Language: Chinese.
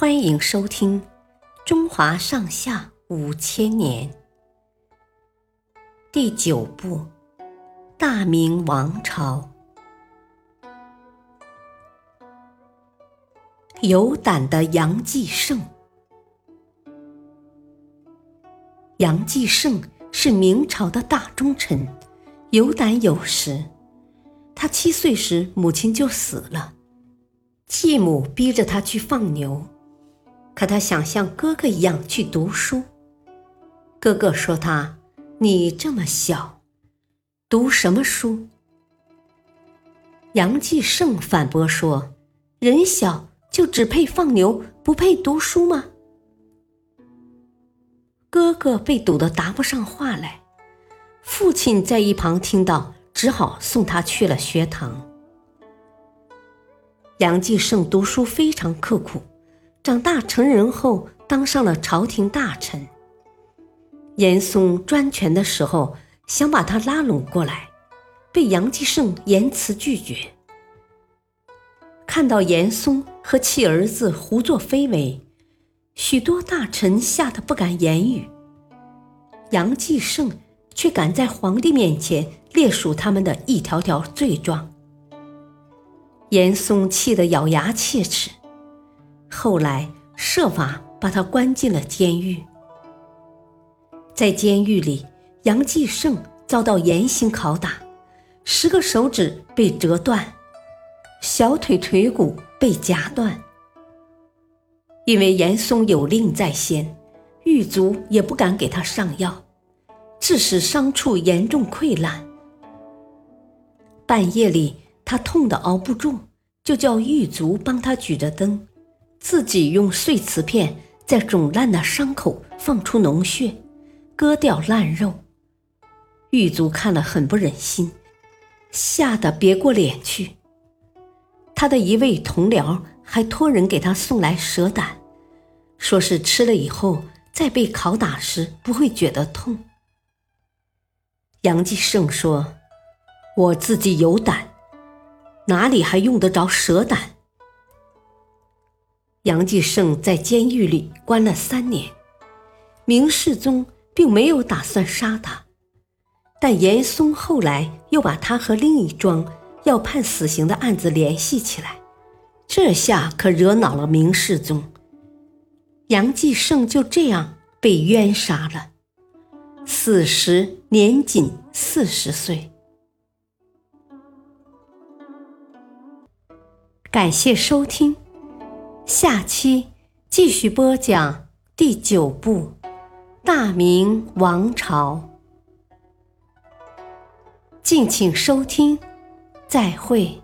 欢迎收听《中华上下五千年》第九部《大明王朝》。有胆的杨继盛，杨继盛是明朝的大忠臣，有胆有识。他七岁时，母亲就死了，继母逼着他去放牛，可他想像哥哥一样去读书。哥哥说他：“你这么小，读什么书？”杨继盛反驳说：“人小。”就只配放牛，不配读书吗？哥哥被堵得答不上话来，父亲在一旁听到，只好送他去了学堂。杨继盛读书非常刻苦，长大成人后当上了朝廷大臣。严嵩专权的时候，想把他拉拢过来，被杨继盛严词拒绝。看到严嵩和其儿子胡作非为，许多大臣吓得不敢言语。杨继盛却敢在皇帝面前列数他们的一条条罪状。严嵩气得咬牙切齿，后来设法把他关进了监狱。在监狱里，杨继盛遭到严刑拷打，十个手指被折断。小腿腿骨被夹断，因为严嵩有令在先，狱卒也不敢给他上药，致使伤处严重溃烂。半夜里，他痛得熬不住，就叫狱卒帮他举着灯，自己用碎瓷片在肿烂的伤口放出脓血，割掉烂肉。狱卒看了很不忍心，吓得别过脸去。他的一位同僚还托人给他送来蛇胆，说是吃了以后再被拷打时不会觉得痛。杨继盛说：“我自己有胆，哪里还用得着蛇胆？”杨继盛在监狱里关了三年，明世宗并没有打算杀他，但严嵩后来又把他和另一桩。要判死刑的案子联系起来，这下可惹恼了明世宗。杨继盛就这样被冤杀了，死时年仅四十岁。感谢收听，下期继续播讲第九部《大明王朝》，敬请收听。再会。